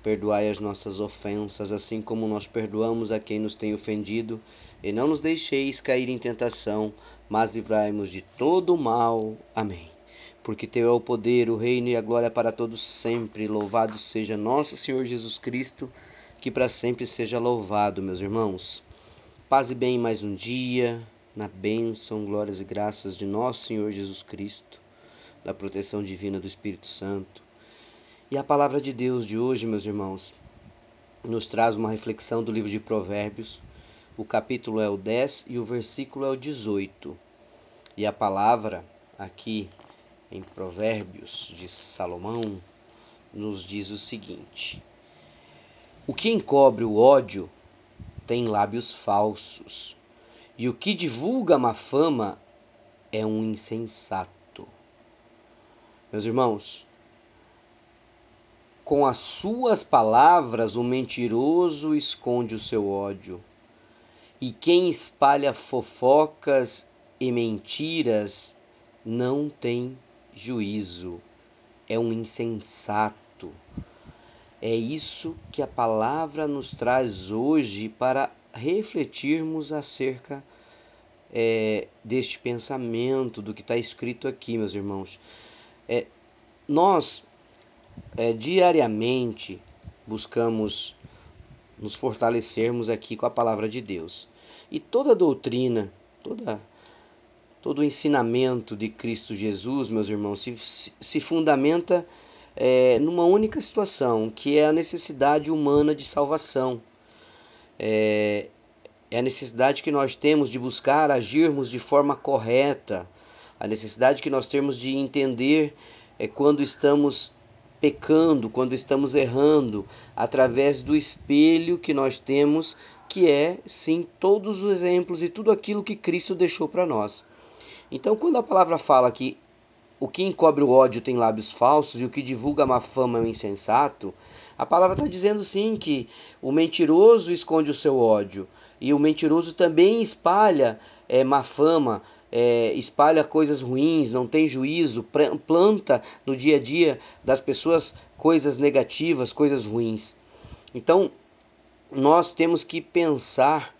Perdoai as nossas ofensas, assim como nós perdoamos a quem nos tem ofendido, e não nos deixeis cair em tentação, mas livrai-nos de todo o mal. Amém. Porque teu é o poder, o reino e a glória para todos sempre. Louvado seja nosso Senhor Jesus Cristo, que para sempre seja louvado, meus irmãos. Paz e bem mais um dia, na bênção, glórias e graças de nosso Senhor Jesus Cristo, da proteção divina do Espírito Santo e a palavra de Deus de hoje, meus irmãos, nos traz uma reflexão do livro de Provérbios. O capítulo é o 10 e o versículo é o 18. E a palavra aqui em Provérbios de Salomão nos diz o seguinte: O que encobre o ódio tem lábios falsos, e o que divulga má fama é um insensato. Meus irmãos, com as suas palavras, o mentiroso esconde o seu ódio. E quem espalha fofocas e mentiras não tem juízo, é um insensato. É isso que a palavra nos traz hoje para refletirmos acerca é, deste pensamento, do que está escrito aqui, meus irmãos. É, nós é, diariamente buscamos nos fortalecermos aqui com a palavra de Deus. E toda doutrina, toda, todo o ensinamento de Cristo Jesus, meus irmãos, se, se fundamenta é, numa única situação, que é a necessidade humana de salvação. É, é a necessidade que nós temos de buscar agirmos de forma correta, a necessidade que nós temos de entender é, quando estamos pecando, quando estamos errando, através do espelho que nós temos, que é sim todos os exemplos e tudo aquilo que Cristo deixou para nós. Então, quando a palavra fala que o que encobre o ódio tem lábios falsos e o que divulga má fama é um insensato, a palavra está dizendo sim que o mentiroso esconde o seu ódio e o mentiroso também espalha é, má fama, é, espalha coisas ruins, não tem juízo, planta no dia a dia das pessoas coisas negativas, coisas ruins. Então, nós temos que pensar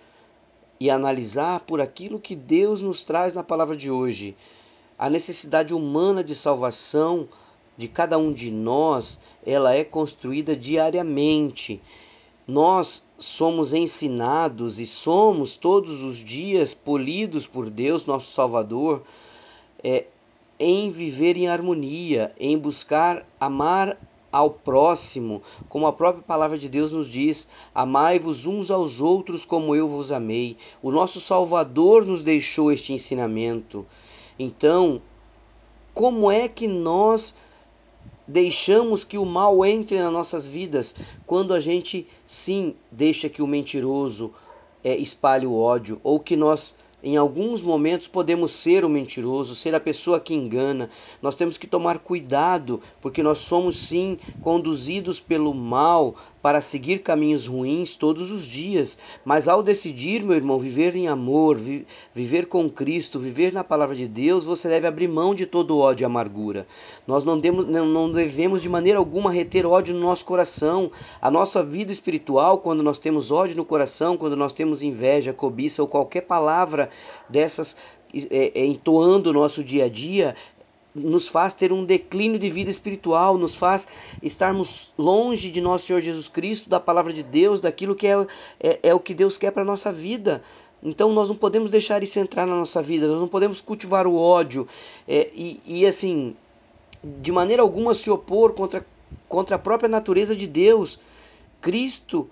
e analisar por aquilo que Deus nos traz na palavra de hoje. A necessidade humana de salvação de cada um de nós, ela é construída diariamente nós somos ensinados e somos todos os dias polidos por Deus, nosso Salvador, é, em viver em harmonia, em buscar amar ao próximo, como a própria palavra de Deus nos diz: amai-vos uns aos outros como eu vos amei. O nosso Salvador nos deixou este ensinamento. Então, como é que nós deixamos que o mal entre nas nossas vidas quando a gente sim deixa que o mentiroso é, espalhe o ódio ou que nós em alguns momentos podemos ser o mentiroso, ser a pessoa que engana. Nós temos que tomar cuidado, porque nós somos sim conduzidos pelo mal para seguir caminhos ruins todos os dias. Mas ao decidir, meu irmão, viver em amor, vi viver com Cristo, viver na palavra de Deus, você deve abrir mão de todo ódio e amargura. Nós não, demos, não, devemos de maneira alguma reter ódio no nosso coração. A nossa vida espiritual, quando nós temos ódio no coração, quando nós temos inveja, cobiça ou qualquer palavra dessas é, é, entoando o nosso dia a dia, nos faz ter um declínio de vida espiritual, nos faz estarmos longe de nosso Senhor Jesus Cristo, da palavra de Deus, daquilo que é, é, é o que Deus quer para a nossa vida. Então nós não podemos deixar isso entrar na nossa vida, nós não podemos cultivar o ódio é, e, e assim, de maneira alguma se opor contra, contra a própria natureza de Deus. Cristo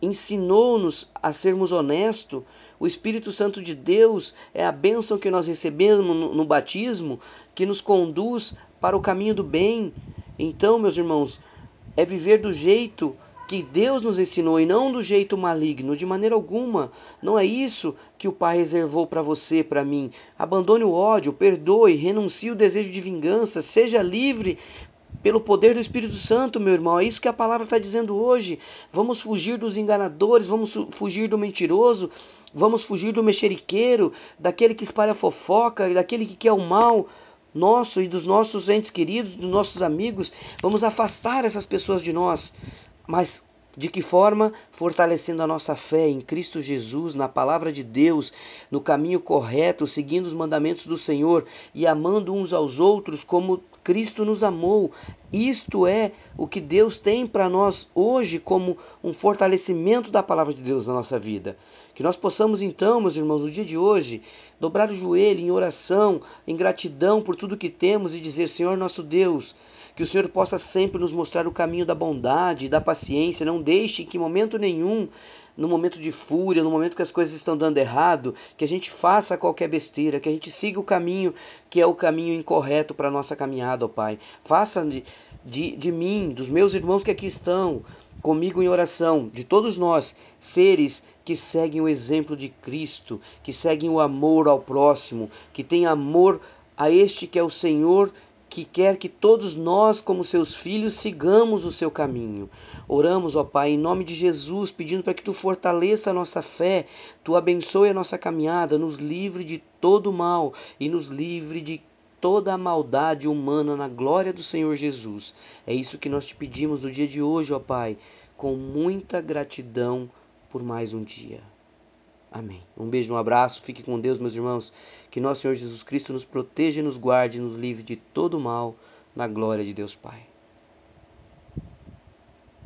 ensinou-nos a sermos honestos. O Espírito Santo de Deus é a bênção que nós recebemos no, no, batismo, que nos conduz para o caminho do bem. Então, meus irmãos, é viver do jeito que Deus nos ensinou e não do jeito maligno, de maneira alguma. Não é isso que o Pai reservou para você, para mim. Abandone o ódio, perdoe, renuncie o desejo de vingança, seja livre pelo poder do Espírito Santo, meu irmão. É isso que a palavra está dizendo hoje. Vamos fugir dos enganadores, vamos fugir do mentiroso, vamos fugir do mexeriqueiro, daquele que espalha fofoca, daquele que quer o mal nosso e dos nossos entes queridos, dos nossos amigos. Vamos afastar essas pessoas de nós. Mas de que forma? Fortalecendo a nossa fé em Cristo Jesus, na palavra de Deus, no caminho correto, seguindo os mandamentos do Senhor e amando uns aos outros como Cristo nos amou. Isto é o que Deus tem para nós hoje como um fortalecimento da palavra de Deus na nossa vida. Que nós possamos então, meus irmãos, no dia de hoje, dobrar o joelho em oração, em gratidão por tudo que temos e dizer: Senhor nosso Deus, que o Senhor possa sempre nos mostrar o caminho da bondade, da paciência. Não deixe que em momento nenhum no momento de fúria, no momento que as coisas estão dando errado, que a gente faça qualquer besteira, que a gente siga o caminho que é o caminho incorreto para a nossa caminhada, ó Pai. Faça de, de, de mim, dos meus irmãos que aqui estão, comigo em oração, de todos nós, seres que seguem o exemplo de Cristo, que seguem o amor ao próximo, que têm amor a este que é o Senhor que quer que todos nós, como seus filhos, sigamos o seu caminho. Oramos, ó Pai, em nome de Jesus, pedindo para que tu fortaleça a nossa fé, tu abençoe a nossa caminhada, nos livre de todo mal e nos livre de toda a maldade humana na glória do Senhor Jesus. É isso que nós te pedimos no dia de hoje, ó Pai, com muita gratidão por mais um dia. Amém. Um beijo, um abraço, fique com Deus, meus irmãos. Que nosso Senhor Jesus Cristo nos proteja e nos guarde, nos livre de todo mal, na glória de Deus Pai.